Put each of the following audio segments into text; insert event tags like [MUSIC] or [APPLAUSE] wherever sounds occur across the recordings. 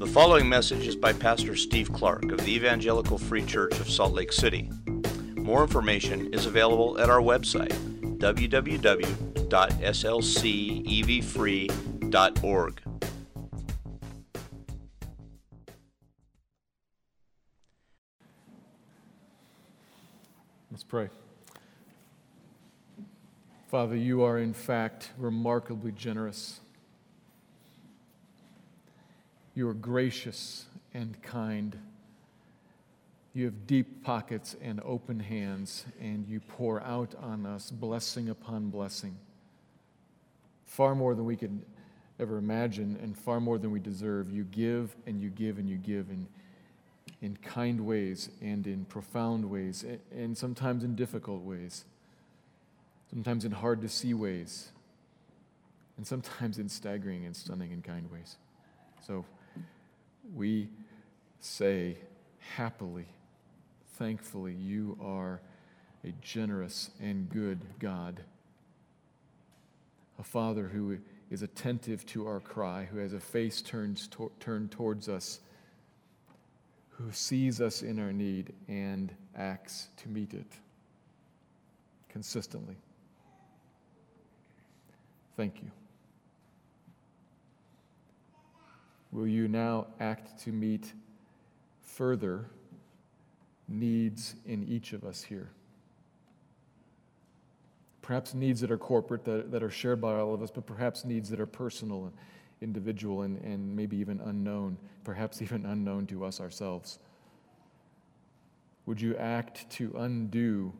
The following message is by Pastor Steve Clark of the Evangelical Free Church of Salt Lake City. More information is available at our website, www.slcevfree.org. Let's pray. Father, you are in fact remarkably generous. You are gracious and kind. You have deep pockets and open hands, and you pour out on us blessing upon blessing. Far more than we could ever imagine, and far more than we deserve. You give and you give and you give in, in kind ways and in profound ways, and sometimes in difficult ways, sometimes in hard to see ways, and sometimes in staggering and stunning and kind ways. So, we say happily, thankfully, you are a generous and good God. A Father who is attentive to our cry, who has a face turned, to- turned towards us, who sees us in our need and acts to meet it consistently. Thank you. Will you now act to meet further needs in each of us here? Perhaps needs that are corporate, that, that are shared by all of us, but perhaps needs that are personal and individual and, and maybe even unknown, perhaps [LAUGHS] even unknown to us ourselves. Would you act to undo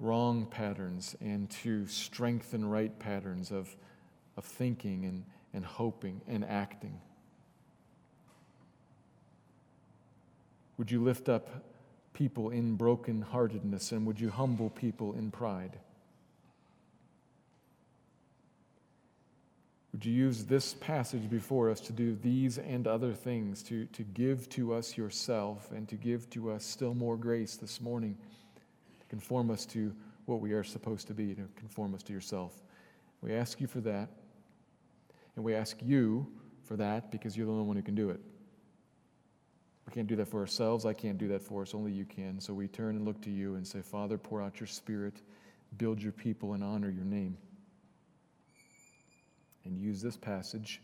wrong patterns and to strengthen right patterns of, of thinking and, and hoping and acting? Would you lift up people in brokenheartedness and would you humble people in pride? Would you use this passage before us to do these and other things, to, to give to us yourself and to give to us still more grace this morning, to conform us to what we are supposed to be, to conform us to yourself? We ask you for that. And we ask you for that because you're the only one who can do it. We can't do that for ourselves. I can't do that for us. Only you can. So we turn and look to you and say, Father, pour out your spirit, build your people, and honor your name. And use this passage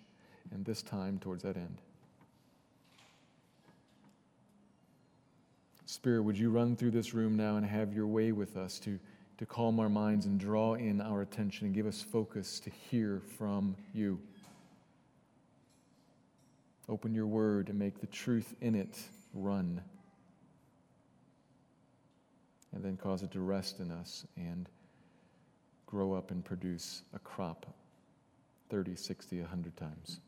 and this time towards that end. Spirit, would you run through this room now and have your way with us to, to calm our minds and draw in our attention and give us focus to hear from you? Open your word and make the truth in it run. And then cause it to rest in us and grow up and produce a crop 30, 60, 100 times.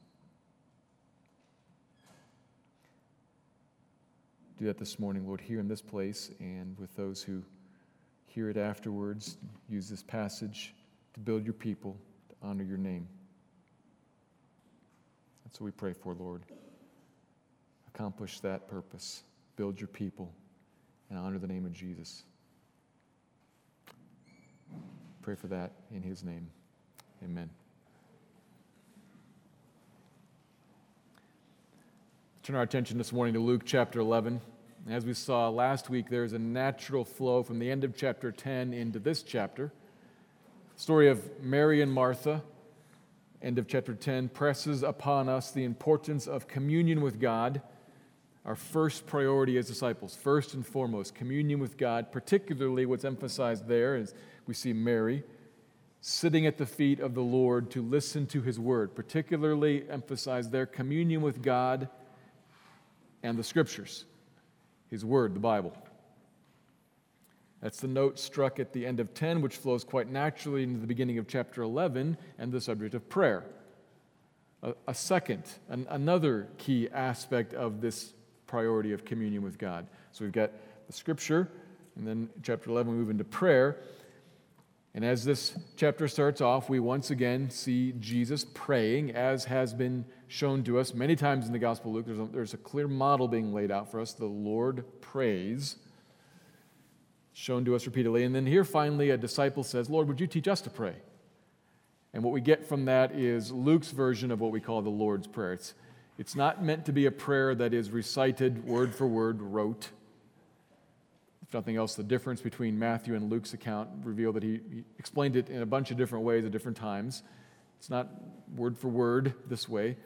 Do that this morning, Lord, here in this place and with those who hear it afterwards. Use this passage to build your people, to honor your name. That's what we pray for, Lord. Accomplish that purpose. Build your people and honor the name of Jesus. Pray for that in his name. Amen. Turn our attention this morning to Luke chapter 11. As we saw last week, there's a natural flow from the end of chapter 10 into this chapter. Story of Mary and Martha end of chapter 10, presses upon us the importance of communion with God, our first priority as disciples. First and foremost, communion with God, particularly what's emphasized there is we see Mary sitting at the feet of the Lord to listen to his word, particularly emphasized there communion with God and the scriptures, his word, the Bible. That's the note struck at the end of 10, which flows quite naturally into the beginning of chapter 11 and the subject of prayer. A, a second, an, another key aspect of this priority of communion with God. So we've got the scripture, and then chapter 11, we move into prayer. And as this chapter starts off, we once again see Jesus praying, as has been shown to us many times in the Gospel of Luke. There's a, there's a clear model being laid out for us. The Lord prays shown to us repeatedly. And then here finally, a disciple says, Lord, would you teach us to pray? And what we get from that is Luke's version of what we call the Lord's Prayer. It's, It's not meant to be a prayer that is recited word for word, rote. If nothing else, the difference between Matthew and Luke's account revealed that he, he explained it in a bunch of different ways at different times. It's not word for word this way,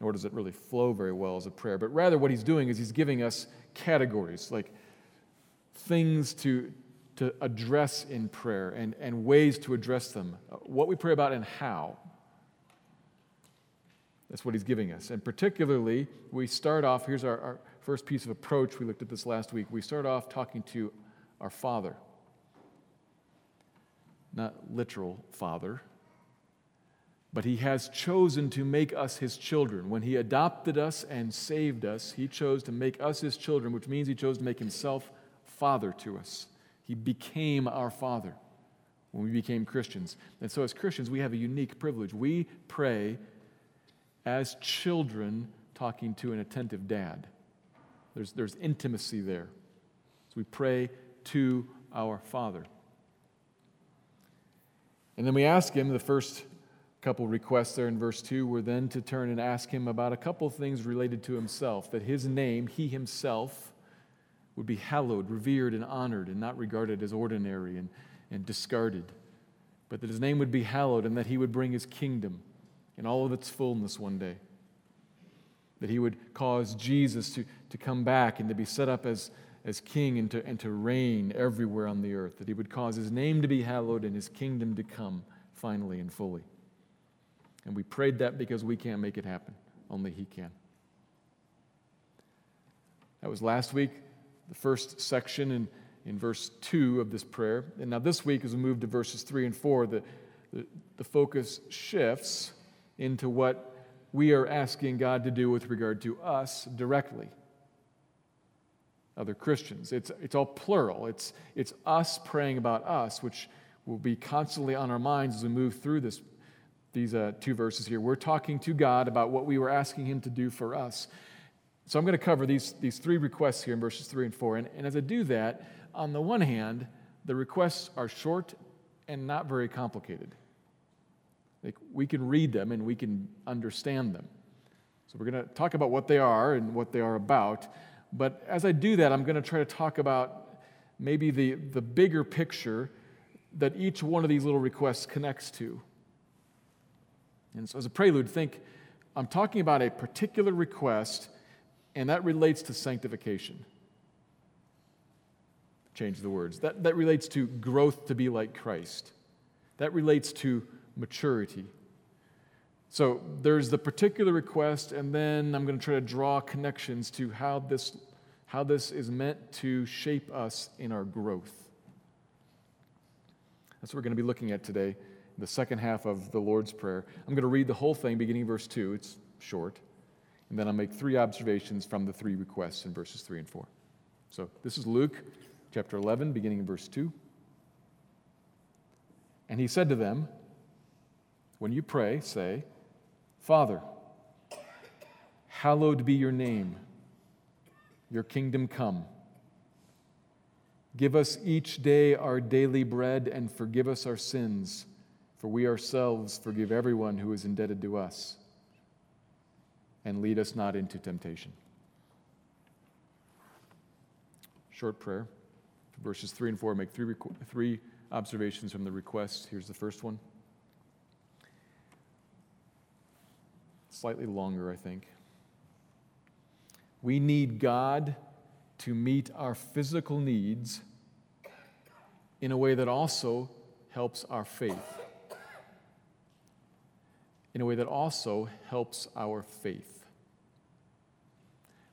nor does it really flow very well as a prayer. But rather, what he's doing is he's giving us categories, like things to, to address in prayer and, and ways to address them, uh, what we pray about and how. That's what he's giving us. And particularly, we start off here's our, our first piece of approach. We looked at this last week. We start off talking to our Father. Not literal Father, but he has chosen to make us his children. When he adopted us and saved us, he chose to make us his children, which means he chose to make himself father to us. He became our father when we became Christians. And so, as Christians, we have a unique privilege. We pray as children talking to an attentive dad. There's, there's intimacy there. So we pray to our Father. And then we ask Him, the first couple requests there in verse 2 were then to turn and ask Him about a couple things related to Himself, that His name, He Himself, would be hallowed, revered, and honored, and not regarded as ordinary and, and discarded, but that His name would be hallowed and that He would bring His kingdom in all of its fullness one day. That he would cause Jesus to, to come back and to be set up as, as king and to, and to reign everywhere on the earth. That he would cause his name to be hallowed and his kingdom to come finally and fully. And we prayed that because we can't make it happen, only he can. That was last week, the first section in, in verse 2 of this prayer. And now this week, as we move to verses 3 and 4, the, the, the focus shifts into what we are asking God to do with regard to us directly. Other Christians. It's, it's all plural. It's, it's us praying about us, which will be constantly on our minds as we move through this, these uh, two verses here. We're talking to God about what we were asking Him to do for us. So I'm going to cover these, these three requests here in verses 3 and 4. And, and as I do that, on the one hand, the requests are short and not very complicated. Like we can read them and we can understand them. So we're going to talk about what they are and what they are about. But as I do that, I'm going to try to talk about maybe the, the bigger picture that each one of these little requests connects to. And so, as a prelude, think I'm talking about a particular request, and that relates to sanctification. Change the words. That, that relates to growth to be like Christ. That relates to maturity. So there's the particular request, and then I'm going to try to draw connections to how this, how this is meant to shape us in our growth. That's what we're going to be looking at today, the second half of the Lord's Prayer. I'm going to read the whole thing beginning verse 2. It's short. And then I'll make three observations from the three requests in verses 3 and 4. So this is Luke chapter 11, beginning in verse 2. And he said to them, when you pray, say, Father, hallowed be your name, your kingdom come. Give us each day our daily bread and forgive us our sins, for we ourselves forgive everyone who is indebted to us. And lead us not into temptation. Short prayer. Verses 3 and 4 make three, three observations from the request. Here's the first one. slightly longer, I think. We need God to meet our physical needs in a way that also helps our faith. In a way that also helps our faith.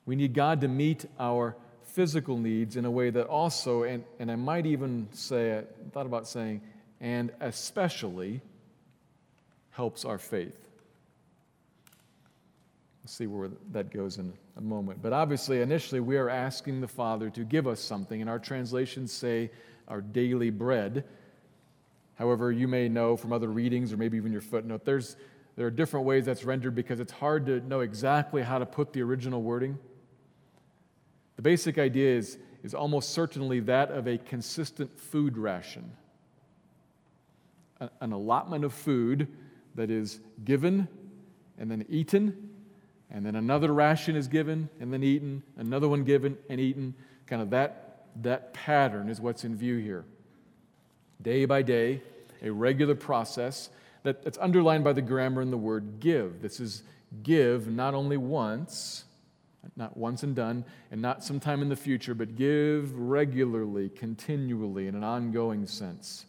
We need God to meet our physical needs in a way that also, and, and I might even say, I thought about saying, and especially helps our faith. We'll see where that goes in a moment. But obviously, initially, we are asking the Father to give us something, and our translations say our daily bread. However, you may know from other readings or maybe even your footnote, there's, there are different ways that's rendered because it's hard to know exactly how to put the original wording. The basic idea is, is almost certainly that of a consistent food ration, an allotment of food that is given and then eaten and then another ration is given and then eaten, another one given and eaten. Kind of that, that pattern is what's in view here. Day by day, a regular process that, that's underlined by the grammar in the word give. This is give not only once, not once and done, and not sometime in the future, but give regularly, continually, in an ongoing sense.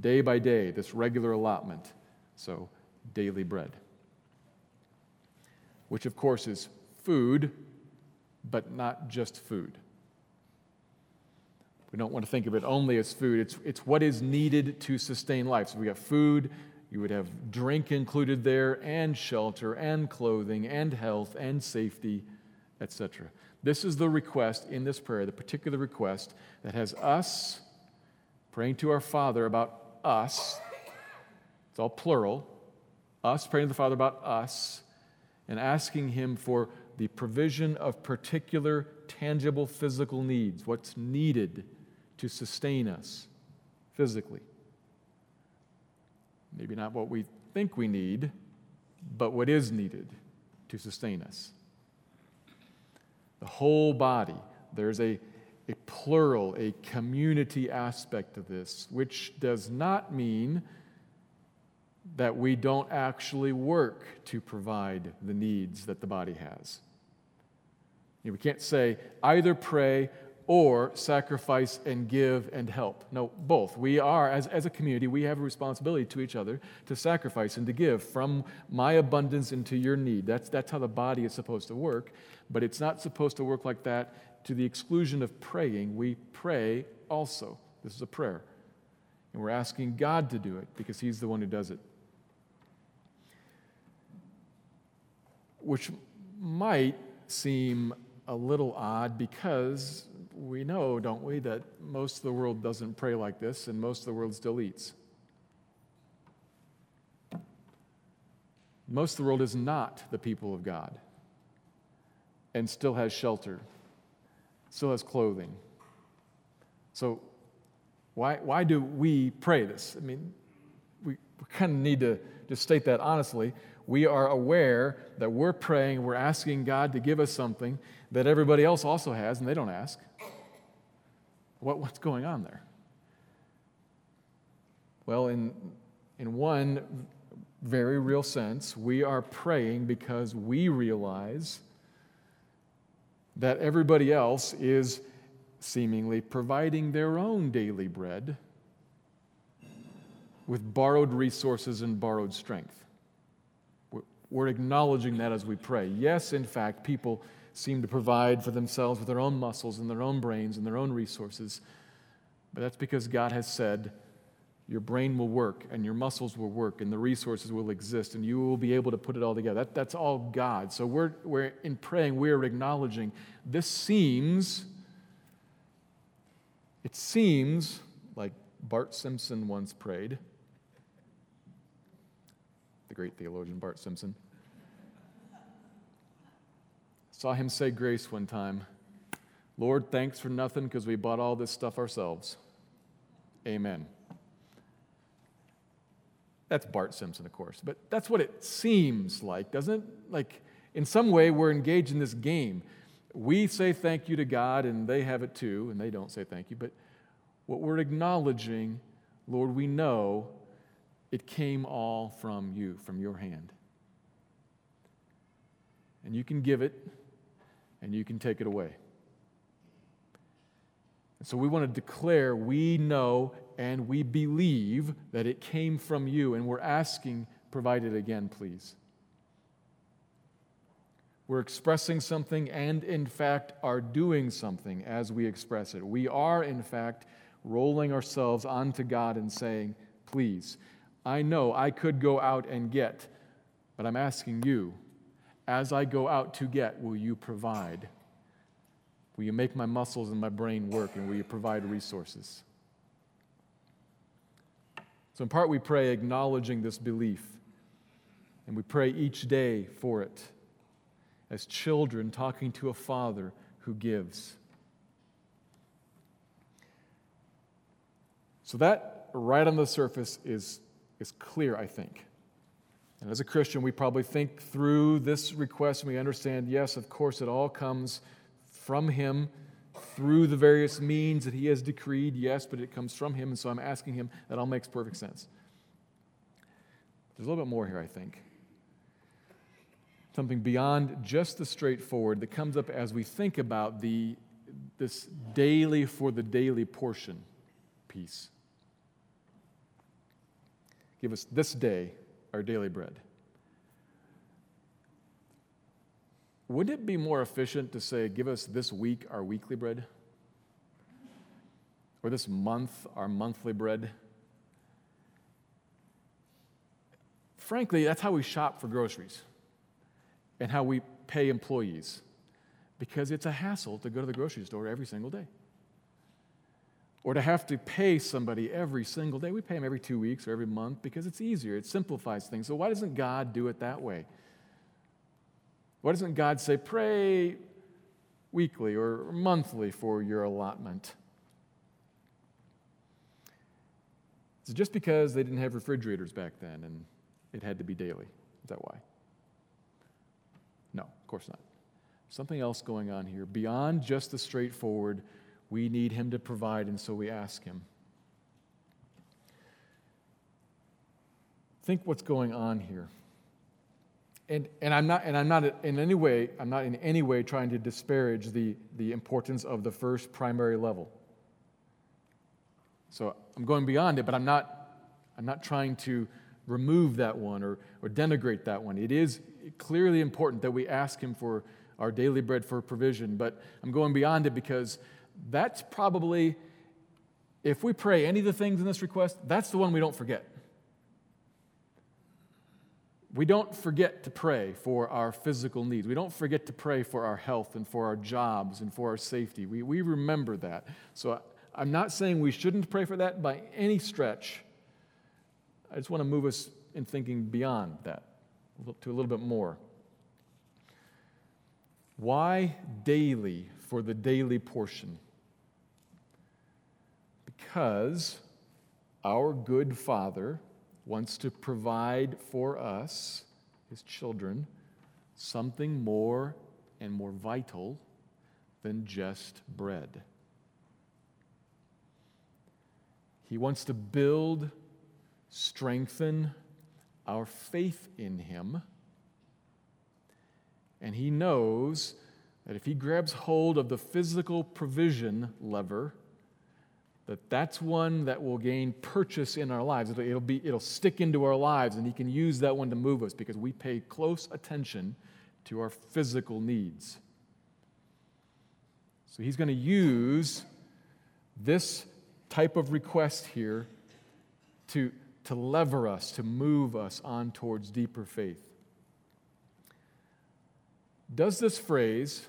Day by day, this regular allotment. So, daily bread. Which, of course, is food, but not just food. We don't want to think of it only as food. It's, it's what is needed to sustain life. So we got food, you would have drink included there, and shelter, and clothing, and health, and safety, etc. This is the request in this prayer, the particular request that has us praying to our Father about us. It's all plural. Us praying to the Father about us and asking Him for the provision of particular tangible physical needs, what's needed to sustain us physically. Maybe not what we think we need, but what is needed to sustain us. The whole body, there's a, a plural, a community aspect of this, which does not mean that we don't actually work to provide the needs that the body has. You know, we can't say either pray or sacrifice and give and help. No, both. We are, as, as a community, we have a responsibility to each other to sacrifice and to give from my abundance into your need. That's, that's how the body is supposed to work, but it's not supposed to work like that to the exclusion of praying. We pray also. This is a prayer. And we're asking God to do it because He's the one who does it. Which might seem a little odd because we know, don't we, that most of the world doesn't pray like this and most of the world still eats. Most of the world is not the people of God and still has shelter, still has clothing. So, why, why do we pray this? I mean, we, we kind of need to just state that honestly. We are aware that we're praying, we're asking God to give us something that everybody else also has, and they don't ask. What, what's going on there? Well, in, in one very real sense, we are praying because we realize that everybody else is seemingly providing their own daily bread with borrowed resources and borrowed strength. We're acknowledging that as we pray. Yes, in fact, people seem to provide for themselves with their own muscles and their own brains and their own resources. But that's because God has said, your brain will work and your muscles will work and the resources will exist and you will be able to put it all together. That, that's all God. So we're, we're in praying, we're acknowledging this seems, it seems like Bart Simpson once prayed, the great theologian Bart Simpson. Saw him say grace one time Lord, thanks for nothing because we bought all this stuff ourselves. Amen. That's Bart Simpson, of course, but that's what it seems like, doesn't it? Like, in some way, we're engaged in this game. We say thank you to God, and they have it too, and they don't say thank you, but what we're acknowledging, Lord, we know it came all from you, from your hand. And you can give it and you can take it away. And so we want to declare we know and we believe that it came from you, and we're asking, provide it again, please. We're expressing something and, in fact, are doing something as we express it. We are, in fact, rolling ourselves onto God and saying, Please, I know I could go out and get, but I'm asking you as I go out to get, will you provide? Will you make my muscles and my brain work, and will you provide resources? So, in part, we pray acknowledging this belief, and we pray each day for it as children talking to a father who gives. So, that right on the surface is, is clear, I think. And as a Christian, we probably think through this request and we understand yes, of course, it all comes from Him through the various means that He has decreed, yes, but it comes from Him. And so I'm asking Him, that all makes perfect sense. There's a little bit more here, I think. Something beyond just the straightforward that comes up as we think about the, this daily for the daily portion piece. Give us this day our daily bread. Wouldn't it be more efficient to say, give us this week our weekly bread? Or this month our monthly bread? Frankly, that's how we shop for groceries and how we pay employees because it's a hassle to go to the grocery store every single day or to have to pay somebody every single day. We pay them every two weeks or every month because it's easier, it simplifies things. So, why doesn't God do it that way? Why doesn't God say, pray weekly or monthly for your allotment? Is it just because they didn't have refrigerators back then and it had to be daily? Is that why? No, of course not. Something else going on here beyond just the straightforward we need Him to provide, and so we ask Him. Think what's going on here. And, and, I'm not, and I'm not in any way, I'm not in any way trying to disparage the, the importance of the first primary level. So I'm going beyond it, but I'm not, I'm not trying to remove that one or, or denigrate that one. It is clearly important that we ask Him for our daily bread for provision, but I'm going beyond it because that's probably, if we pray any of the things in this request, that's the one we don't forget. We don't forget to pray for our physical needs. We don't forget to pray for our health and for our jobs and for our safety. We, we remember that. So I'm not saying we shouldn't pray for that by any stretch. I just want to move us in thinking beyond that to a little bit more. Why daily for the daily portion? Because our good Father wants to provide for us, his children, something more and more vital than just bread. He wants to build, strengthen our faith in Him. And He knows that if He grabs hold of the physical provision lever, that that's one that will gain purchase in our lives. It'll, it'll, be, it'll stick into our lives, and He can use that one to move us because we pay close attention to our physical needs. So He's going to use this type of request here to, to lever us, to move us on towards deeper faith. Does this phrase,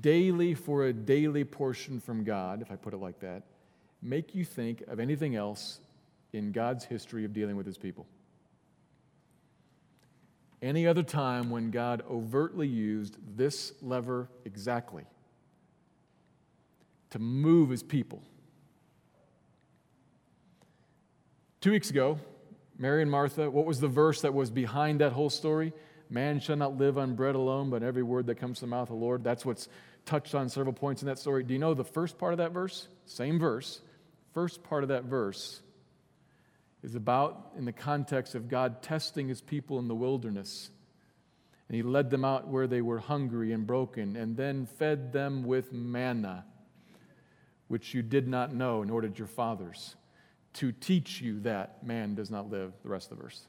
daily for a daily portion from God, if I put it like that, make you think of anything else in God's history of dealing with his people? Any other time when God overtly used this lever exactly to move his people? Two weeks ago, Mary and Martha, what was the verse that was behind that whole story? Man shall not live on bread alone, but every word that comes from the mouth of the Lord. That's what's touched on several points in that story. Do you know the first part of that verse? Same verse. First part of that verse is about in the context of God testing his people in the wilderness. And he led them out where they were hungry and broken, and then fed them with manna, which you did not know, nor did your fathers, to teach you that man does not live, the rest of the verse.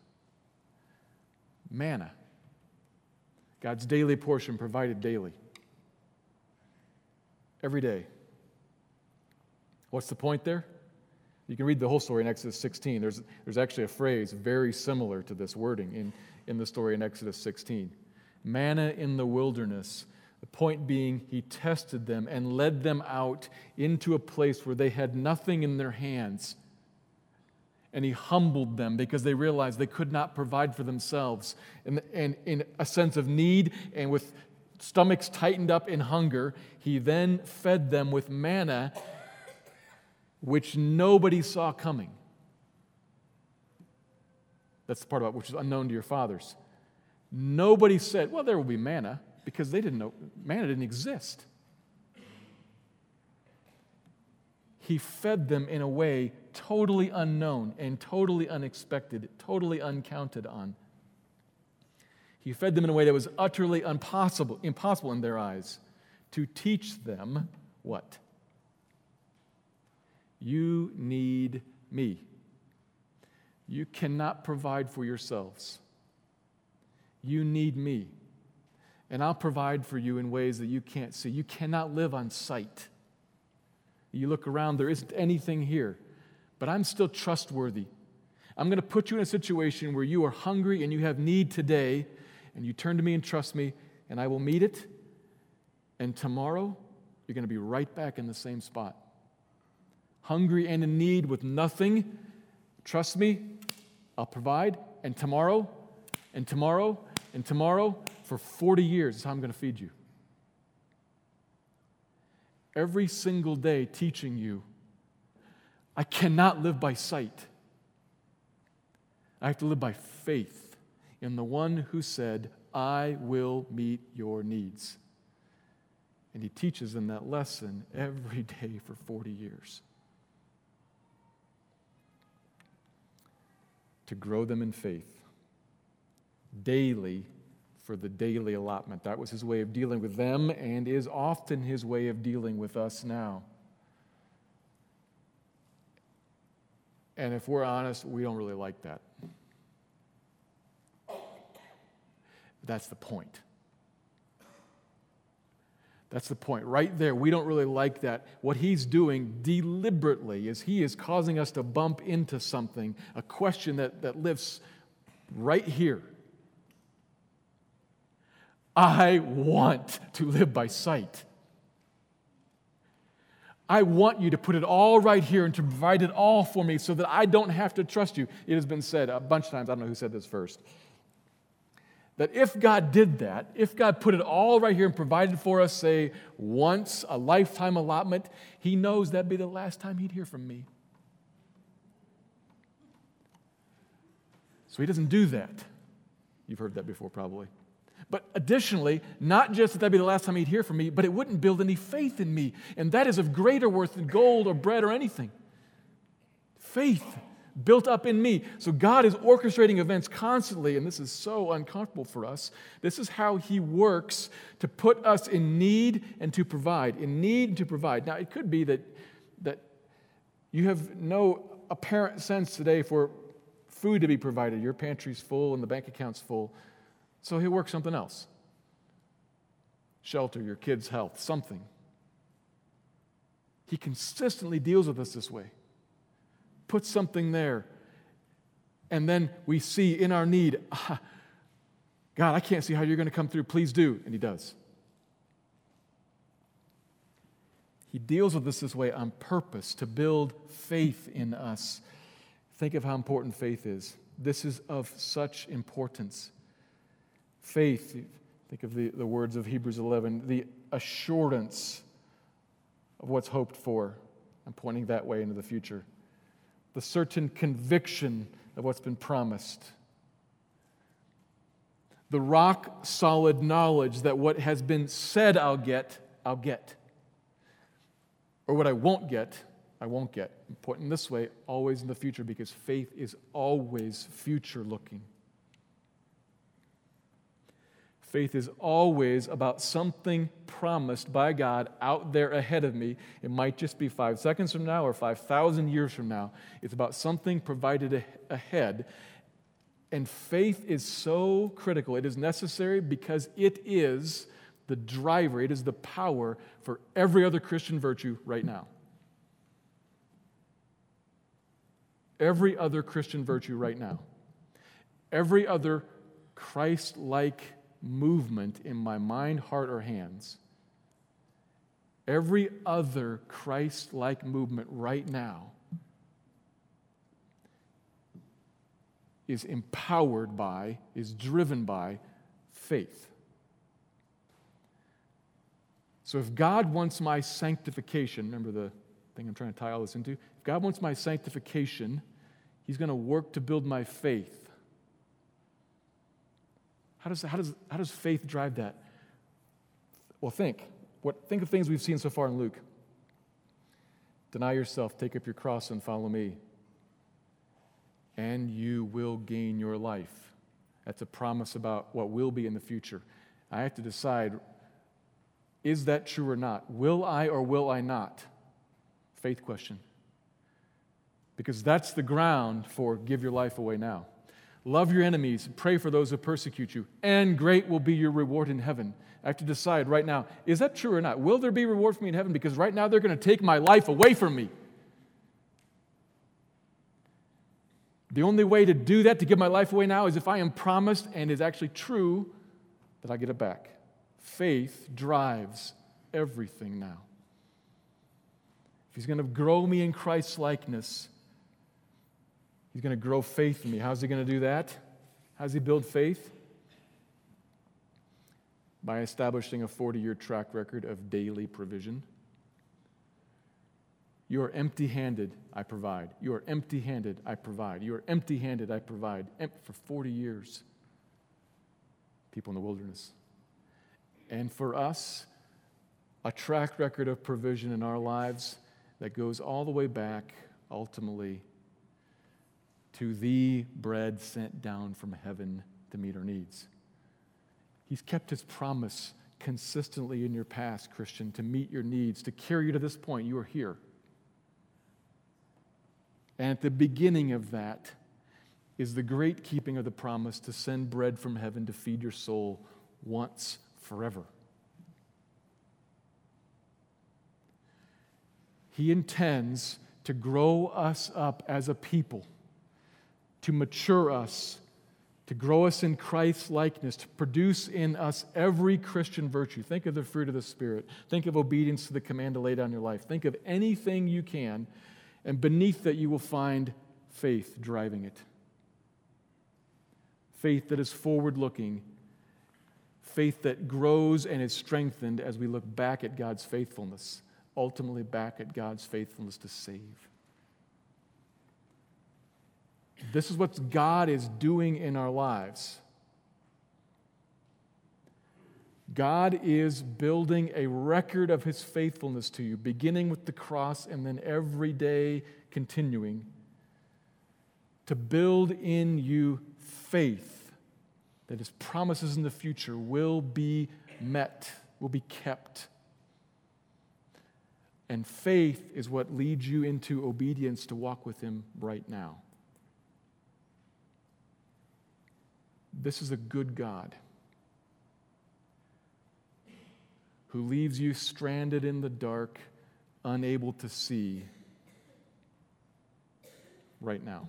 Manna. God's daily portion provided daily. Every day. What's the point there? You can read the whole story in Exodus 16. There's, there's actually a phrase very similar to this wording in, in the story in Exodus 16. Manna in the wilderness. The point being, he tested them and led them out into a place where they had nothing in their hands and he humbled them because they realized they could not provide for themselves. And, and in a sense of need and with stomachs tightened up in hunger, he then fed them with manna, which nobody saw coming. That's the part about which is unknown to your fathers. Nobody said, well, there will be manna, because they didn't know, manna didn't exist. He fed them in a way totally unknown and totally unexpected, totally uncounted on. He fed them in a way that was utterly impossible, impossible in their eyes to teach them what? You need me. You cannot provide for yourselves. You need me. And I'll provide for you in ways that you can't see. You cannot live on sight. You look around, there isn't anything here, but I'm still trustworthy. I'm going to put you in a situation where you are hungry and you have need today, and you turn to me and trust me, and I will meet it. And tomorrow, you're going to be right back in the same spot. Hungry and in need with nothing. Trust me, I'll provide. And tomorrow, and tomorrow, and tomorrow, for 40 years is how I'm going to feed you. Every single day, teaching you, I cannot live by sight. I have to live by faith in the one who said, I will meet your needs. And he teaches them that lesson every day for 40 years. To grow them in faith daily for the daily allotment. That was his way of dealing with them and is often his way of dealing with us now. And if we're honest, we don't really like that. That's the point. That's the point. Right there, we don't really like that. What he's doing deliberately is he is causing us to bump into something, a question that, that lives right here I want to live by sight. I want you to put it all right here and to provide it all for me so that I don't have to trust you. It has been said a bunch of times, I don't know who said this first, that if God did that, if God put it all right here and provided for us, say, once, a lifetime allotment, He knows that'd be the last time He'd hear from me. So He doesn't do that. You've heard that before, probably. But additionally, not just that that'd be the last time he'd hear from me, but it wouldn't build any faith in me. And that is of greater worth than gold or bread or anything. Faith built up in me. So God is orchestrating events constantly, and this is so uncomfortable for us. This is how He works to put us in need and to provide. In need and to provide. Now, it could be that, that you have no apparent sense today for food to be provided. Your pantry's full and the bank account's full. So he'll work something else shelter, your kids' health, something. He consistently deals with us this way. Put something there. And then we see in our need, ah, [LAUGHS] God, I can't see how you're going to come through. Please do. And He does. He deals with us this way on purpose to build faith in us. Think of how important faith is. This is of such importance. Faith, think of the, the words of Hebrews 11, the assurance of what's hoped for. I'm pointing that way into the future. The certain conviction of what's been promised. The rock solid knowledge that what has been said I'll get, I'll get. Or what I won't get, I won't get. I'm pointing this way, always in the future, because faith is always future looking. Faith is always about something promised by God out there ahead of me. It might just be five seconds from now or 5,000 years from now. It's about something provided ahead. And faith is so critical. It is necessary because it is the driver, it is the power for every other Christian virtue right now. Every other Christian virtue right now. Every other Christ like movement in my mind, heart, or hands, every other Christ like movement right now is empowered by, is driven by faith. So if God wants my sanctification, remember the thing I'm trying to tie all this into? If God wants my sanctification, He's going to work to build my faith. How does, how does, how does faith drive that? Well, think. What, think of things we've seen so far in Luke. Deny yourself, take up your cross, and follow me. And you will gain your life. That's a promise about what will be in the future. I have to decide is that true or not? Will I or will I not? Faith question. Because that's the ground for give your life away now. Love your enemies, pray for those who persecute you, and great will be your reward in heaven. I have to decide right now is that true or not? Will there be reward for me in heaven? Because right now they're going to take my life away from me. The only way to do that, to give my life away now, is if I am promised and is actually true that I get it back. Faith drives everything now. If He's going to grow me in Christ's likeness, He's going to grow faith in me. How's He going to do that? How does He build faith? By establishing a 40 year track record of daily provision. You are empty handed, I provide. You are empty handed, I provide. You are empty handed, I provide. For 40 years, people in the wilderness. And for us, a track record of provision in our lives that goes all the way back, ultimately, to the bread sent down from heaven to meet our needs. He's kept his promise consistently in your past, Christian, to meet your needs, to carry you to this point. You are here. And at the beginning of that is the great keeping of the promise to send bread from heaven to feed your soul once forever. He intends to grow us up as a people, to mature us, to grow us in Christ's likeness, to produce in us every Christian virtue. Think of the fruit of the Spirit. Think of obedience to the command to lay down your life. Think of anything you can and beneath that, you will find faith driving it. Faith that is forward looking, faith that grows and is strengthened as we look back at God's faithfulness, ultimately back at God's faithfulness to save. This is what God is doing in our lives. God is building a record of his faithfulness to you, beginning with the cross and then every day continuing to build in you faith that his promises in the future will be met, will be kept. And faith is what leads you into obedience to walk with him right now. This is a good God. who leaves you stranded in the dark, unable to see right now.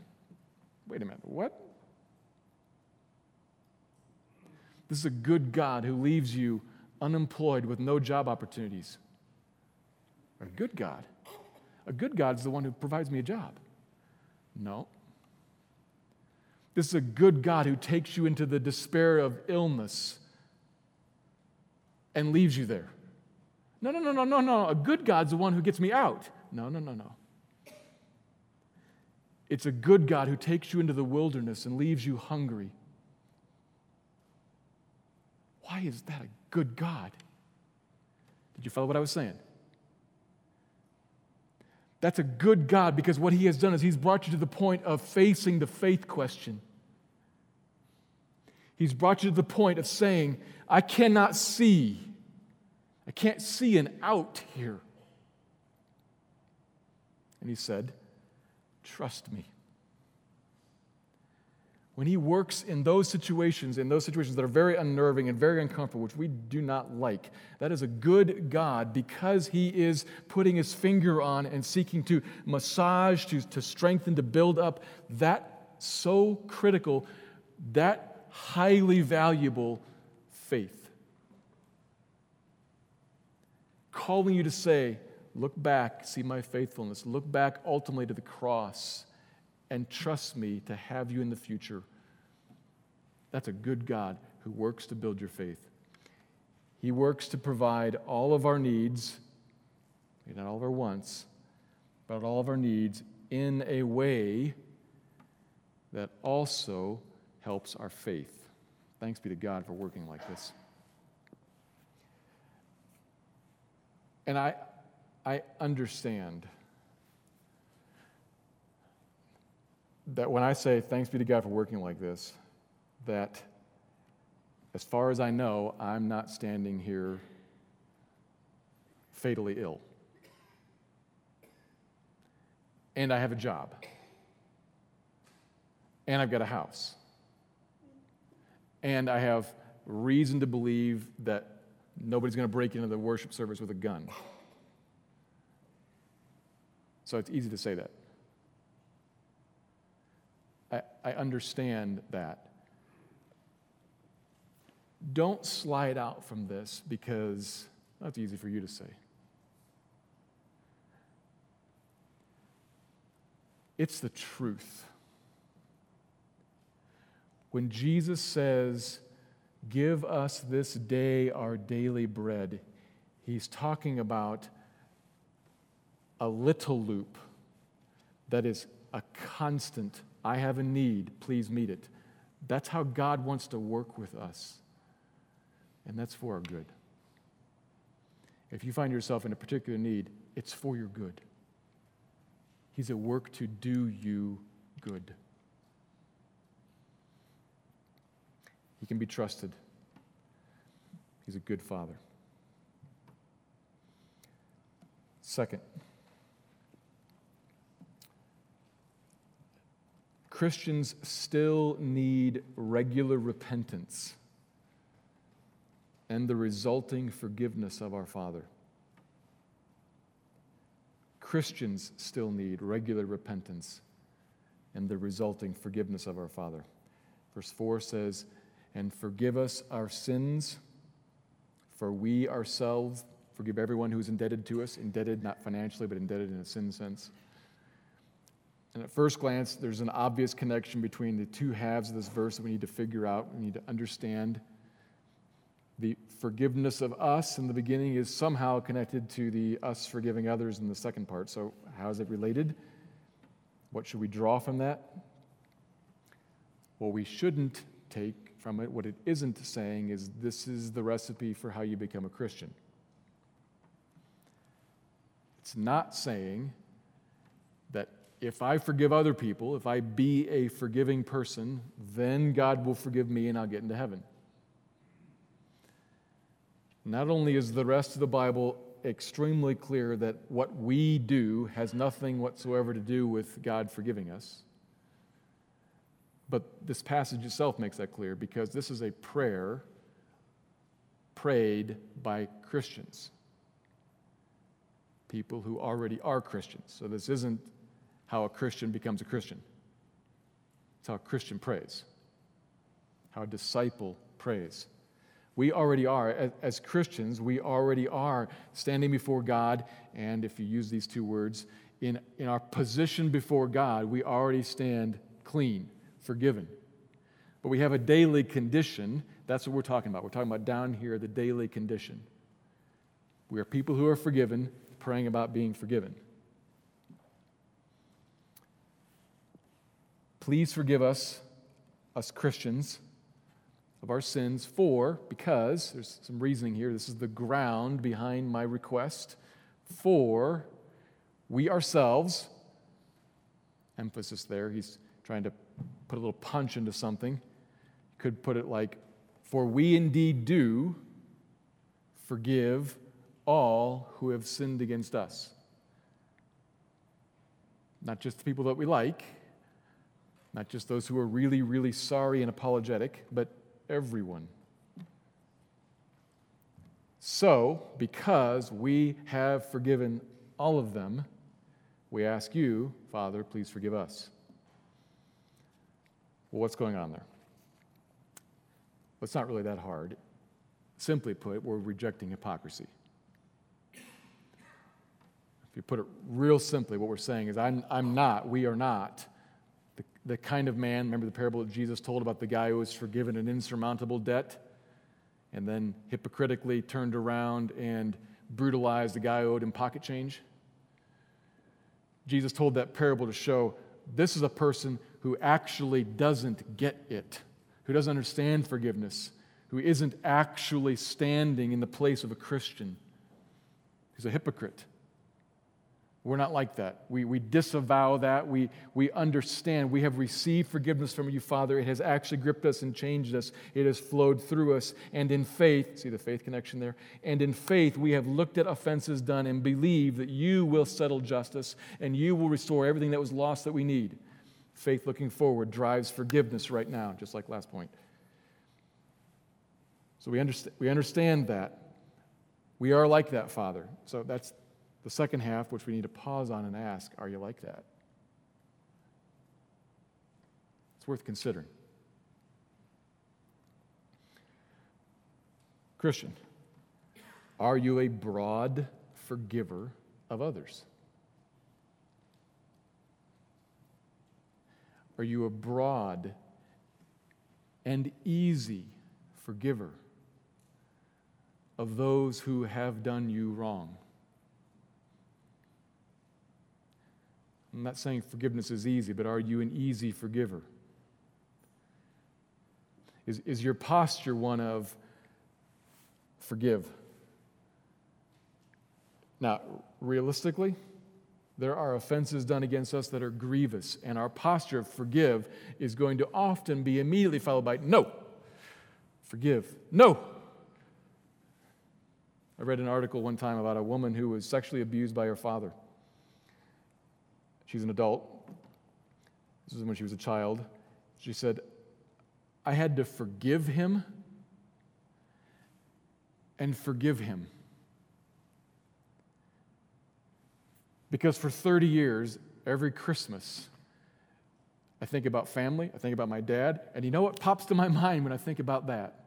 Wait a minute, what? This is a good God who leaves you unemployed with no job opportunities. A good God. A good God is the one who provides me a job. No. This is a good God who takes you into the despair of illness and leaves you there. No, no, no, no, no, no. A good God's the one who gets me out. No, no, no, no. It's a good God who takes you into the wilderness and leaves you hungry. Why is that a good God? Did you follow what I was saying? That's a good God because what He has done is He's brought you to the point of facing the faith question. He's brought you to the point of saying, I cannot see. I can't see an out here. And he said, Trust me. When he works in those situations, in those situations that are very unnerving and very uncomfortable, which we do not like, that is a good God because he is putting his finger on and seeking to massage, to, to strengthen, to build up that so critical, that highly valuable faith. calling you to say, Look back, see my faithfulness. Look back ultimately to the cross and trust me to have you in the future. That's a good God who works to build your faith. He works to provide all of our needs, not all of our wants, but all of our needs in a way that also helps our faith. Thanks be to God for working like this. And I, I understand that when I say thanks be to God for working like this, that as far as I know, I'm not standing here fatally ill. And I have a job. And I've got a house. And I have reason to believe that nobody's going to break into the worship service with a gun. So it's easy to say that. I, I understand that. Don't slide out from this because that's easy for you to say. It's the truth. When Jesus says, Give us this day our daily bread, he's talking about a little loop that is a constant. I have a need, please meet it. That's how God wants to work with us, and that's for our good. If you find yourself in a particular need, it's for your good. He's at work to do you good. He can be trusted. He's a good father. Second, Christians still need regular repentance and the resulting forgiveness of our Father. Christians still need regular repentance and the resulting forgiveness of our Father. Verse 4 says, And forgive us our sins, for we ourselves forgive everyone who is indebted to us, indebted not financially, but indebted in a sin sense. And at first glance, there's an obvious connection between the two halves of this verse that we need to figure out, we need to understand. The forgiveness of us in the beginning is somehow connected to the us forgiving others in the second part. So, how is it related? What should we draw from that? Well, we shouldn't take from it what it isn't saying is this is the recipe for how you become a Christian. It's not saying that if I forgive other people, if I be a forgiving person, then God will forgive me and I'll get into heaven. Not only is the rest of the Bible extremely clear that what we do has nothing whatsoever to do with God forgiving us, but this passage itself makes that clear because this is a prayer prayed by Christians, people who already are Christians. So this isn't how a Christian becomes a Christian. It's how a Christian prays, how a disciple prays. We already are, as, Christians, we already are standing before God, and if you use these two words, in, in our position before God, we already stand clean, forgiven. But we have a daily condition. That's what we're talking about. We're talking about down here, the daily condition. We are people who are forgiven, praying about being forgiven. Please forgive us, us Christians, of our sins, for, because, there's some reasoning here, this is the ground behind my request, for we ourselves, emphasis there, he's trying to put a little punch into something. You could put it like, for we indeed do forgive all who have sinned against us. Not just the people that we like, not just those who are really, really sorry and apologetic, but everyone. So, because we have forgiven all of them, we ask you, Father, please forgive us. Well, what's going on there? Well, it's not really that hard. Simply put, we're rejecting hypocrisy. If you put it real simply, what we're saying is, I'm, I'm not, we are not the kind of man, remember the parable that Jesus told about the guy who was forgiven an insurmountable debt and then hypocritically turned around and brutalized the guy who owed him pocket change? Jesus told that parable to show this is a person who actually doesn't get it, who doesn't understand forgiveness, who isn't actually standing in the place of a Christian, who's a hypocrite. We're not like that. We, we disavow that. We, we understand. We have received forgiveness from you, Father. It has actually gripped us and changed us. It has flowed through us. And in faith, see the faith connection there? And in faith, we have looked at offenses done and believe that you will settle justice and you will restore everything that was lost that we need. Faith looking forward drives forgiveness right now, just like last point. So we, understand, we understand that. We are like that, Father. So that's the second half, which we need to pause on and ask are you like that? It's worth considering. Christian, are you a broad forgiver of others? Are you a broad and easy forgiver of those who have done you wrong? I'm not saying forgiveness is easy, but are you an easy forgiver? Is, is your posture one of forgive? Now, realistically, there are offenses done against us that are grievous, and our posture of forgive is going to often be immediately followed by no. Forgive. No. I read an article one time about a woman who was sexually abused by her father. She's an adult. This is when she was a child. She said, I had to forgive him and forgive him. Because for 30 years, every Christmas, I think about family, I think about my dad, and you know what pops to my [LAUGHS] mind when I think about that?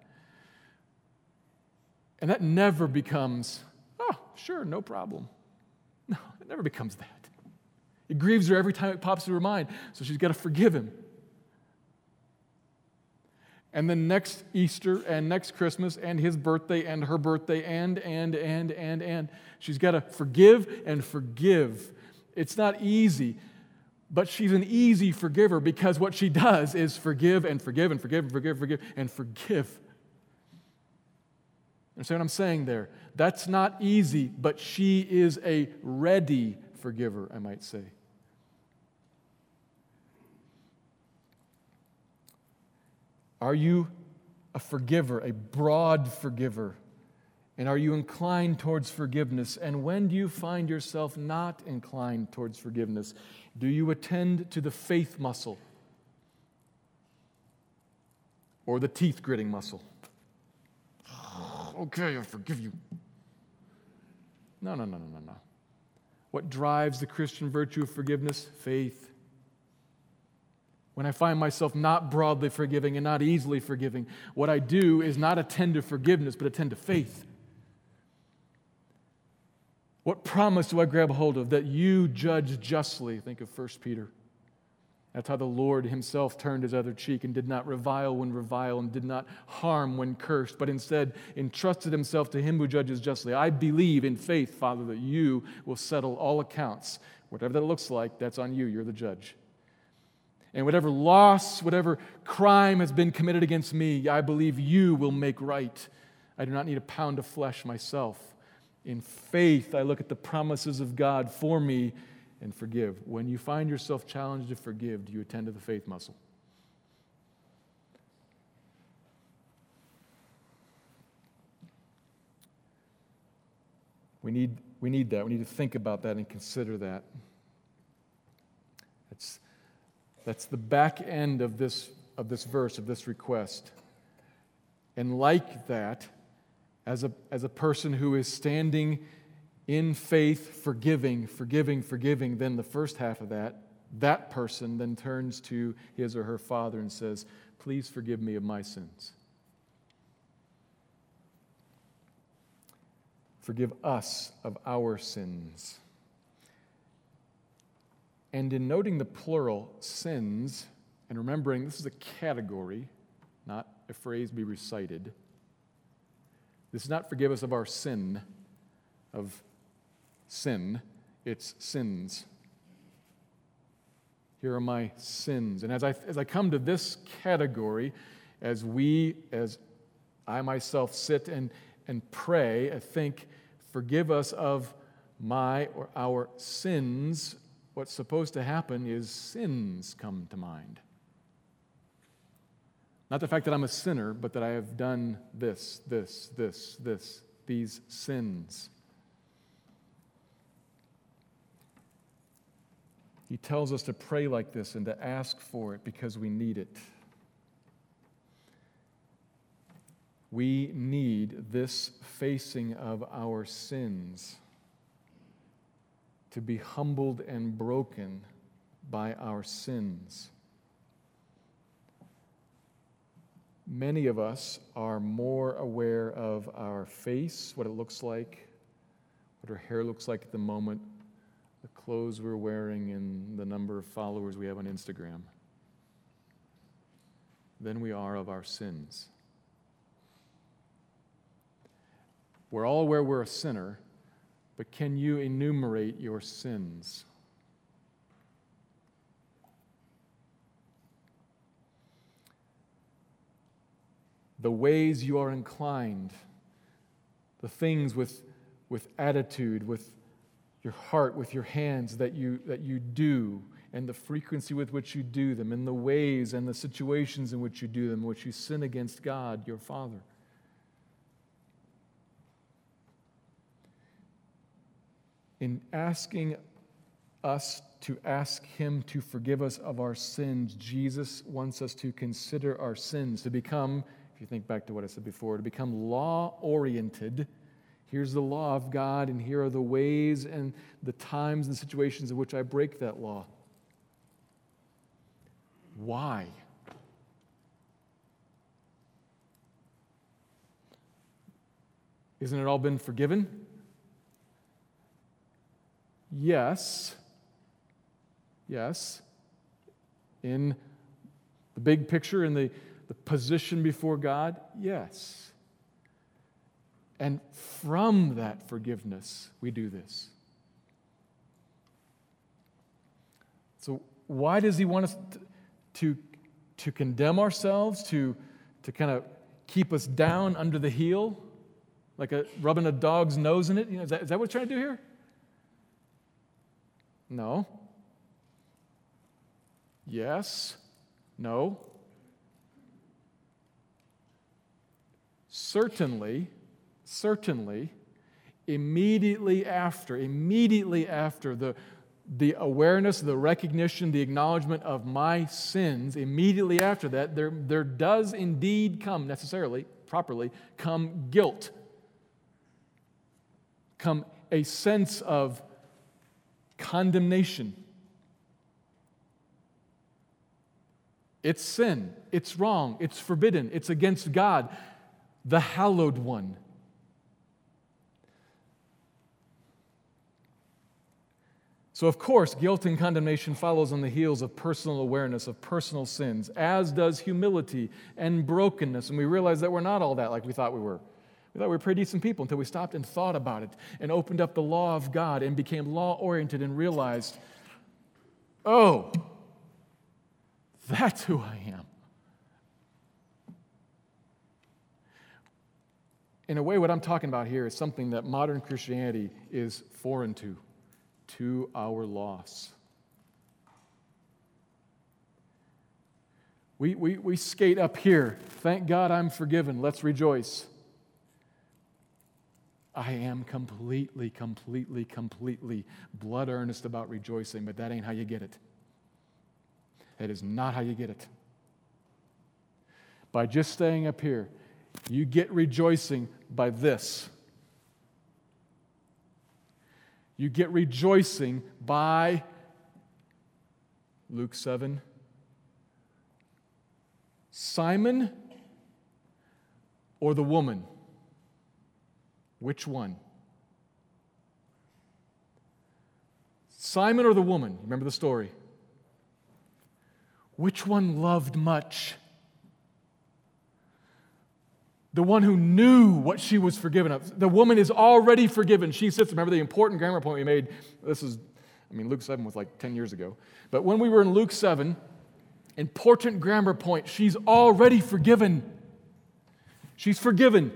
And that never becomes, oh, sure, no problem. No, it never becomes that. It grieves her every time it pops to her mind, so she's got to forgive him. And then next Easter and next Christmas and his birthday and her birthday and, and, and, and, and. She's got to forgive and forgive. It's not easy, but she's an easy forgiver because what she does is forgive and forgive and forgive and forgive, and forgive and forgive. Understand what I'm saying there? That's not easy, but she is a ready forgiver, I might say. Are you a forgiver, a broad forgiver? And are you inclined towards forgiveness? And when do you find yourself not inclined towards forgiveness? Do you attend to the faith muscle or the teeth gritting muscle? [SIGHS] okay, I forgive you. No, no, no, no, no, no. What drives the Christian virtue of forgiveness? Faith when I find myself not broadly forgiving and not easily forgiving, what I do is not attend to forgiveness, but attend to faith. What promise do I grab hold of? That you judge justly. Think of 1 Peter. That's how the Lord himself turned his other cheek and did not revile when reviled and did not harm when cursed, but instead entrusted himself to him who judges justly. I believe in faith, Father, that you will settle all accounts. Whatever that looks like, that's on you. You're the judge. And whatever loss, whatever crime has been committed against me, I believe you will make right. I do not need a pound of flesh myself. In faith, I look at the promises of God for me and forgive. When you find yourself challenged to forgive, do you attend to the faith muscle? We need, we need that. We need to think about that and consider that. It's that's the back end of this, of this verse, of this request. And like that, as a, as a person who is standing in faith, forgiving, forgiving, forgiving, then the first half of that, that person then turns to his or her father and says, Please forgive me of my sins. Forgive us of our sins. And in noting the plural, sins, and remembering this is a category, not a phrase be recited, this is not forgive us of our sin, of sin, it's sins. Here are my sins. And as I, as I come to this category, as we, as I myself sit and, and pray, I think, forgive us of my or our sins, what's supposed to happen is sins come to mind. Not the fact that I'm a sinner, but that I have done this, this, this, this, these sins. He tells us to pray like this and to ask for it because we need it. We need this facing of our sins to be humbled and broken by our sins. Many of us are more aware of our face, what it looks like, what our hair looks like at the moment, the clothes we're wearing, and the number of followers we have on Instagram than we are of our sins. We're all aware we're a sinner, but can you enumerate your sins? The ways you are inclined, the things with, with attitude, with your heart, with your hands that you, that you do, and the frequency with which you do them, and the ways and the situations in which you do them, which you sin against God, your Father. In asking us to ask Him to forgive us of our sins, Jesus wants us to consider our sins, to become, if you think back to what I said before, to become law oriented. Here's the law of God, and here are the ways and the times and situations in which I break that law. Why? Isn't it all been forgiven? Yes. Yes. In the big picture, in the, the position before God, yes. And from that forgiveness, we do this. So, why does he want us to, to, condemn ourselves, to, to kind of keep us down under the heel, like a, rubbing a dog's nose in it? You know, is, that, is that what he's trying to do here? No. Yes. No. Certainly, certainly, immediately after, immediately after the, the awareness, the recognition, the acknowledgement of my sins, immediately after that, there, there does indeed come, necessarily, properly, come guilt. Come a sense of condemnation. It's sin. It's wrong. It's forbidden. It's against God, the hallowed one. So, of course, guilt and condemnation follows on the heels of personal awareness of personal sins, as does humility and brokenness. And we realize that we're not all that like we thought we were. We thought we were pretty decent people until we stopped and thought about it and opened up the law of God and became law oriented and realized, oh, that's who I am. In a way, what I'm talking about here is something that modern Christianity is foreign to, to our loss. We, we, we skate up here. Thank God I'm forgiven. Let's rejoice. I am completely, completely, completely blood earnest about rejoicing, but that ain't how you get it. That is not how you get it. By just staying up here, you get rejoicing by this. You get rejoicing by Luke 7. Simon or the woman? Which one? Simon or the woman? Remember the story? Which one loved much? The one who knew what she was forgiven of. The woman is already forgiven. She sits, remember the important grammar point we made? This is, I mean, Luke 7 was like 10 years ago. But when we were in Luke 7, Important grammar point. She's already forgiven. She's forgiven.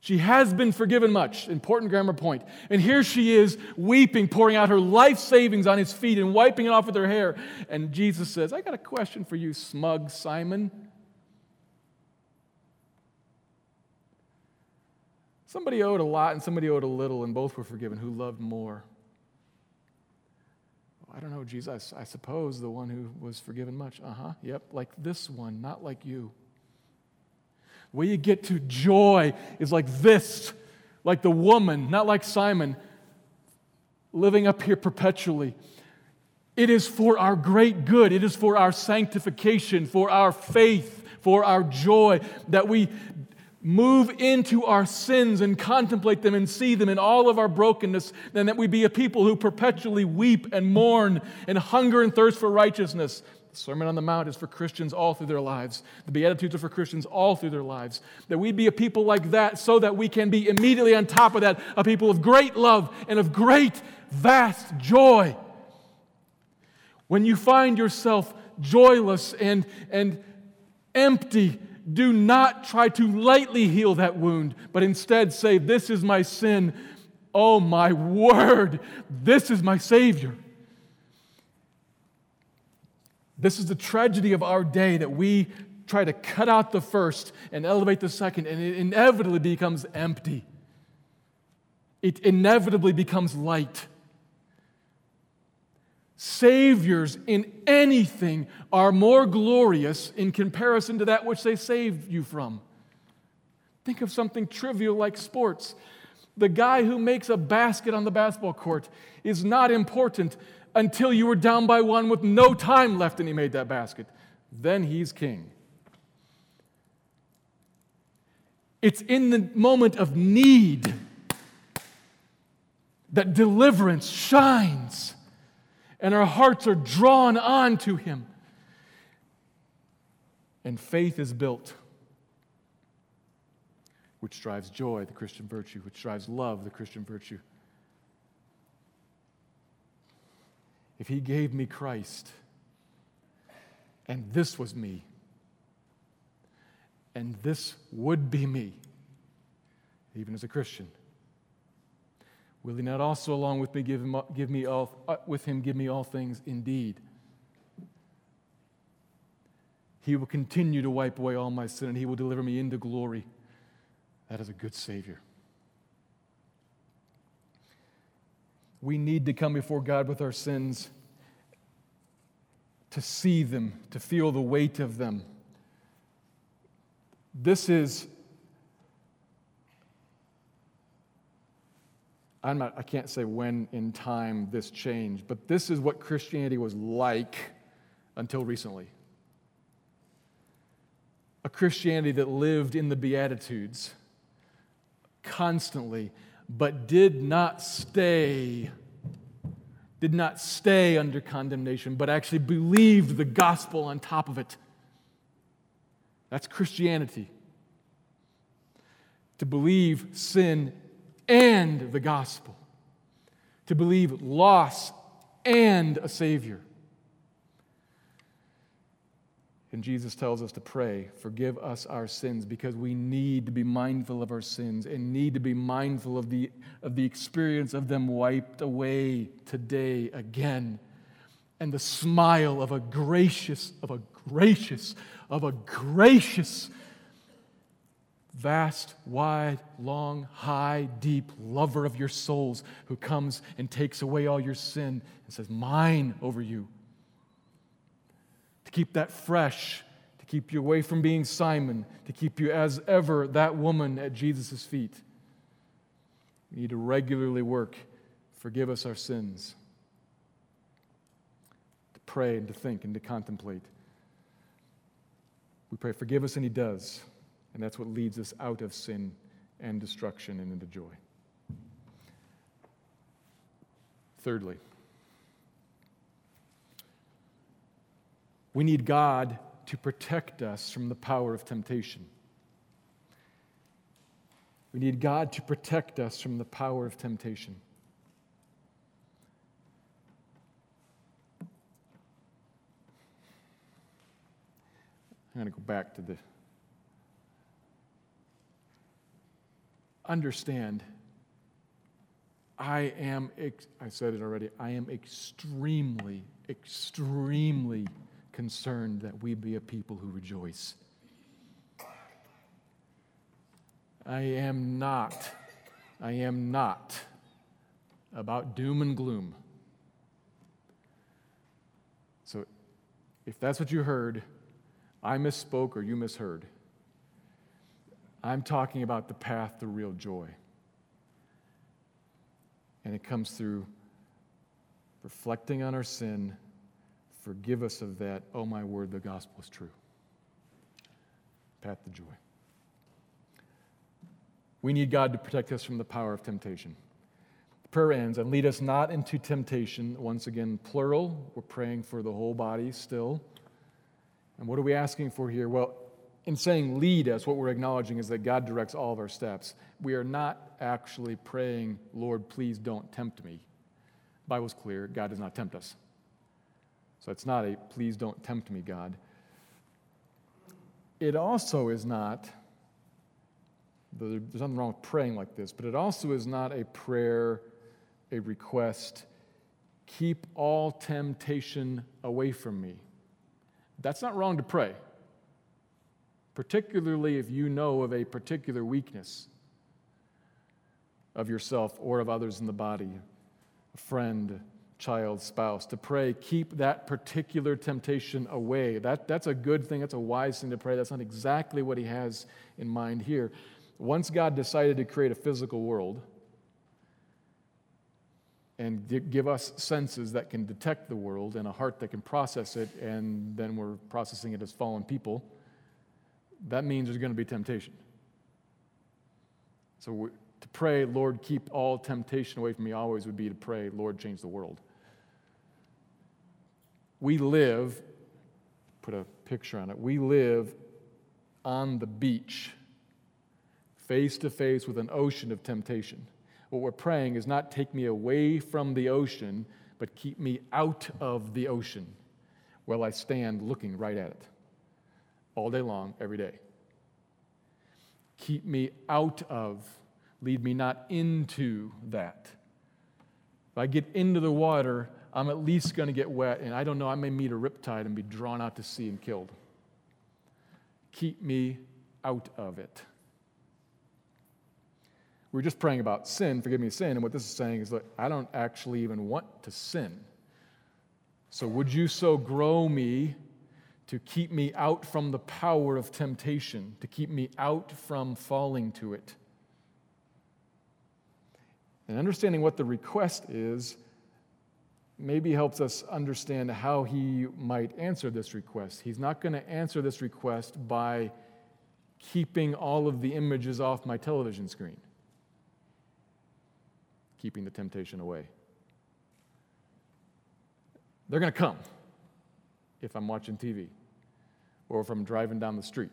She has been forgiven much. Important grammar point. And here she is weeping, pouring out her life savings on his feet and wiping it off with her hair. And Jesus says, I got a question for you, smug Simon. Somebody owed a lot and somebody owed a little, and both were forgiven. Who loved more? I don't know, Jesus. I suppose the one who was forgiven much. Uh huh. Yep, like this one, not like you. Way you get to joy is like this, like the woman, not like Simon, living up here perpetually. It is for our great good, it is for our sanctification, for our faith, for our joy that we move into our sins and contemplate them and see them in all of our brokenness, and that we be a people who perpetually weep and mourn and hunger and thirst for righteousness. The Sermon on the Mount is for Christians all through their lives. The Beatitudes are for Christians all through their lives. That we be a people like that so that we can be immediately on top of that a people of great love and of great, vast joy. When you find yourself joyless and, and empty, do not try to lightly heal that wound, but instead say, This is my sin. Oh, my word, this is my Savior. This is the tragedy of our day that we try to cut out the first and elevate the second, and it inevitably becomes empty. It inevitably becomes light. Saviors in anything are more glorious in comparison to that which they saved you from. Think of something trivial like sports. The guy who makes a basket on the basketball court is not important until you were down by one with no time left and he made that basket. Then he's king. It's in the moment of need that deliverance shines and our hearts are drawn on to him. And faith is built, which drives joy, the Christian virtue, which drives love, the Christian virtue. If He gave me Christ, and this was me, and this would be me, even as a Christian, will He not also, along with me, give, him, give me all, uh, with Him, give me all things indeed? He will continue to wipe away all my sin, and He will deliver me into glory. That is a good Savior. We need to come before God with our sins, to see them, to feel the weight of them. This is, I'm not, I can't say when in time this changed, but this is what Christianity was like until recently. A Christianity that lived in the Beatitudes constantly but did not stay did not stay under condemnation, but actually believed the gospel on top of it. That's Christianity. To believe sin and the gospel, to believe loss and a Savior. And Jesus tells us to pray, forgive us our sins, because we need to be mindful of our sins and need to be mindful of the, of the experience of them wiped away today again. And the smile of a gracious, of a gracious, of a gracious, vast, wide, long, high, deep lover of your souls who comes and takes away all your sin and says, Mine over you to keep that fresh, to keep you away from being Simon, to keep you as ever that woman at Jesus' feet. We need to regularly work, forgive us our sins, to pray and to think and to contemplate. We pray, forgive us, and He does. And that's what leads us out of sin and destruction and into joy. Thirdly, We need God to protect us from the power of temptation. We need God to protect us from the power of temptation. I'm going to go back to the. Understand, I am, ex- I said it already, I am extremely, extremely concerned that we be a people who rejoice. I am not, I am not about doom and gloom. So if that's what you heard, I misspoke or you misheard. I'm talking about the path to real joy. And it comes through reflecting on our sin, forgive us of that. Oh, my word, the gospel is true. Path to joy. We need God to protect us from the power of temptation. The prayer ends, and lead us not into temptation. Once again, plural. We're praying for the whole body still. And what are we asking for here? Well, in saying lead us, what we're acknowledging is that God directs all of our steps. We are not actually praying, Lord, please don't tempt me. The Bible's clear, God does not tempt us. So it's not a please don't tempt me, God. It also is not there's nothing wrong with praying like this, but it also is not a prayer, a request. Keep all temptation away from me. That's not wrong to pray, particularly if you know of a particular weakness of yourself or of others in the body, a friend, child, spouse, to pray, keep that particular temptation away. That, that's a good thing. That's a wise thing to pray. That's not exactly what he has in mind here. Once God decided to create a physical world and give us senses that can detect the world and a heart that can process it, and then we're processing it as fallen people, that means there's going to be temptation. So to pray, Lord, keep all temptation away from me, always would be to pray, Lord, change the world. We live, put a picture on it, we live on the beach face to face with an ocean of temptation. What we're praying is not take me away from the ocean, but keep me out of the ocean while I stand looking right at it all day long, every day. Keep me out of, lead me not into that. If I get into the water, I'm at least going to get wet, and I don't know, I may meet a riptide and be drawn out to sea and killed. Keep me out of it. We are just praying about sin, forgive me sin, and what this is saying is that I don't actually even want to sin. So would you so grow me to keep me out from the power of temptation, to keep me out from falling to it? And understanding what the request is maybe helps us understand how he might answer this request. He's not going to answer this request by keeping all of the images off my television screen keeping the temptation away. They're going to come if I'm watching TV or if I'm driving down the street.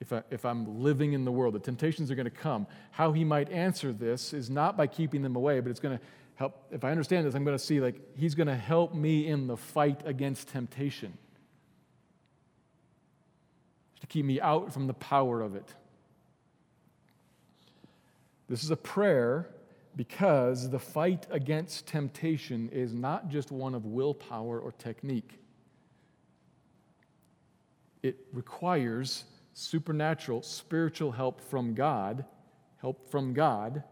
If, I, if I'm living in the world, the temptations are going to come. How he might answer this is not by keeping them away, but it's going to help. If I understand this, I'm going to see like he's going to help me in the fight against temptation to keep me out from the power of it. This is a prayer because the fight against temptation is not just one of willpower or technique. It requires supernatural, spiritual help from God, help from God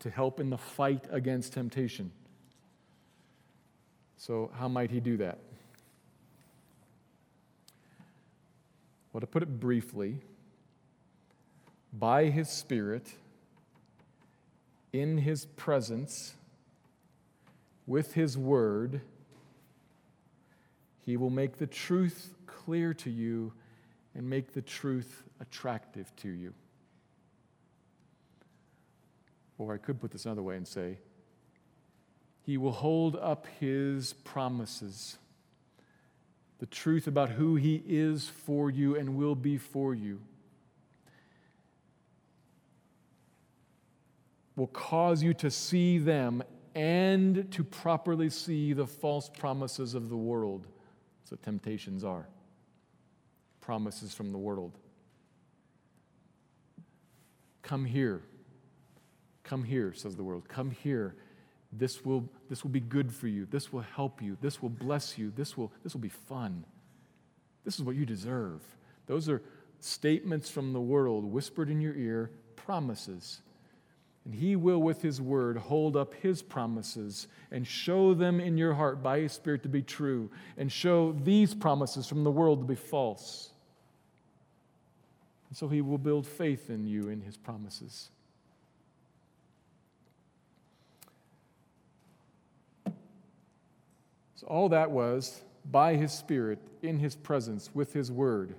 to help in the fight against temptation. So, how might He do that? Well, to put it briefly, by His Spirit, in his presence with his word, he will make the truth clear to you and make the truth attractive to you. Or I could put this another way and say, He will hold up His promises, the truth about who He is for you and will be for you. will cause you to see them and to properly see the false promises of the world. That's what temptations are. promises from the world. Come here. Come here, says the world. Come here. This will, this will be good for you. This will help you. This will bless you. This will, this will be fun. This is what you deserve. Those are statements from the world whispered in your ear, promises. And He will, with His word, hold up His promises and show them in your heart by His Spirit to be true, and show these promises from the world to be false. And so He will build faith in you in His promises. So, all that was by His Spirit, in His presence, with His word.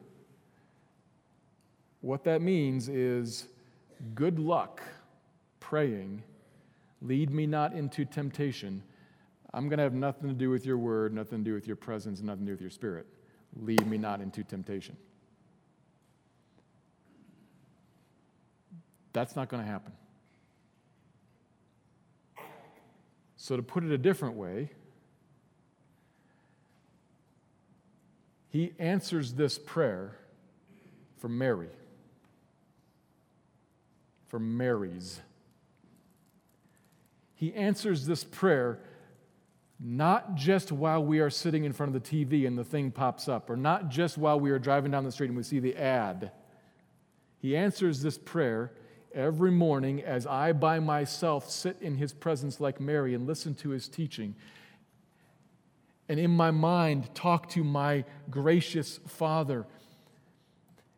What that means is good luck praying, Lead me not into temptation. I'm going to have nothing to do with your word, nothing to do with your presence, nothing to do with your spirit. Lead me not into temptation. That's not going to happen. So, to put it a different way, he answers this prayer for Mary, for Mary's. He answers this prayer not just while we are sitting in front of the TV and the thing pops up, or not just while we are driving down the street and we see the ad. He answers this prayer every morning as I by myself sit in his presence like Mary and listen to his teaching. And in my mind, talk to my gracious Father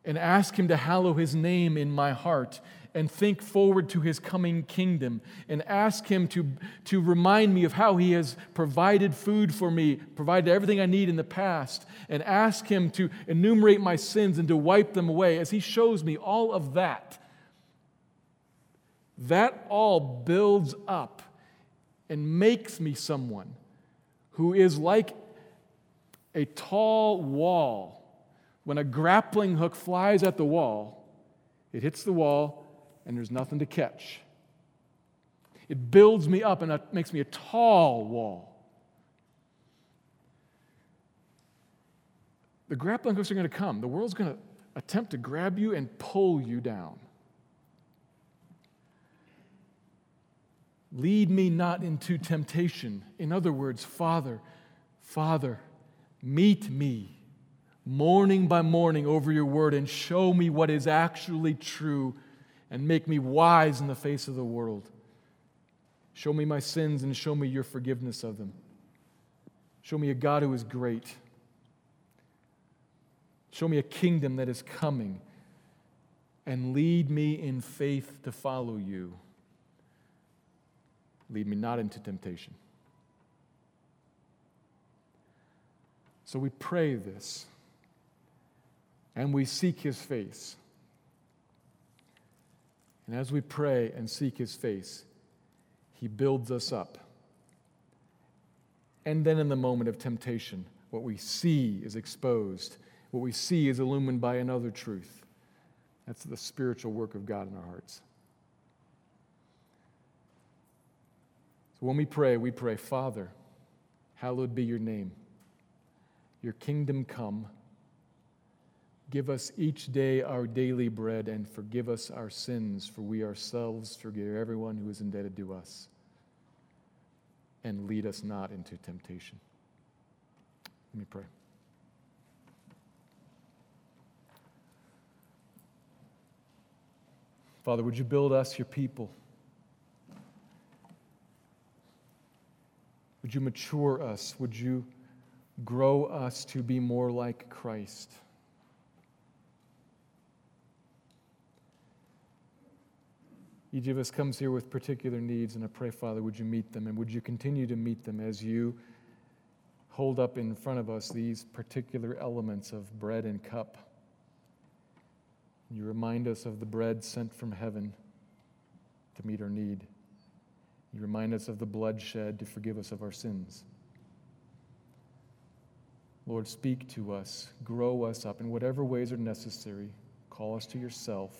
and ask him to hallow his name in my heart and think forward to his coming kingdom and ask him to, to remind me of how he has provided food for me, provided everything I need in the past, and ask him to enumerate my sins and to wipe them away as he shows me all of that. That all builds up and makes me someone who is like a tall wall. When a grappling hook flies at the wall, it hits the wall and there's nothing to catch. It builds me up and it makes me a tall wall. The grappling hooks are going to come. The world's going to attempt to grab you and pull you down. Lead me not into temptation. In other words, Father, Father, meet me morning by morning over your word and show me what is actually true and make me wise in the face of the world. Show me my sins and show me your forgiveness of them. Show me a God who is great. Show me a kingdom that is coming. And lead me in faith to follow you. Lead me not into temptation. So we pray this and we seek his face. And as we pray and seek his face, he builds us up. And then in the moment of temptation, what we see is exposed, what we see is illumined by another truth. That's the spiritual work of God in our hearts. So when we pray, we pray, Father, hallowed be your name. Your kingdom come. Give us each day our daily bread and forgive us our sins, for we ourselves forgive everyone who is indebted to us. And lead us not into temptation. Let me pray. Father, would you build us, your people? Would you mature us? Would you grow us to be more like Christ? Each of us comes here with particular needs, and I pray, Father, would you meet them and would you continue to meet them as you hold up in front of us these particular elements of bread and cup. You remind us of the bread sent from heaven to meet our need. You remind us of the blood shed to forgive us of our sins. Lord, speak to us, grow us up in whatever ways are necessary. Call us to yourself.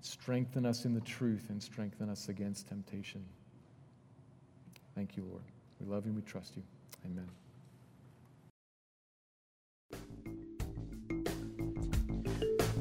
Strengthen us in the truth and strengthen us against temptation. Thank you, Lord. We love you we trust you. Amen.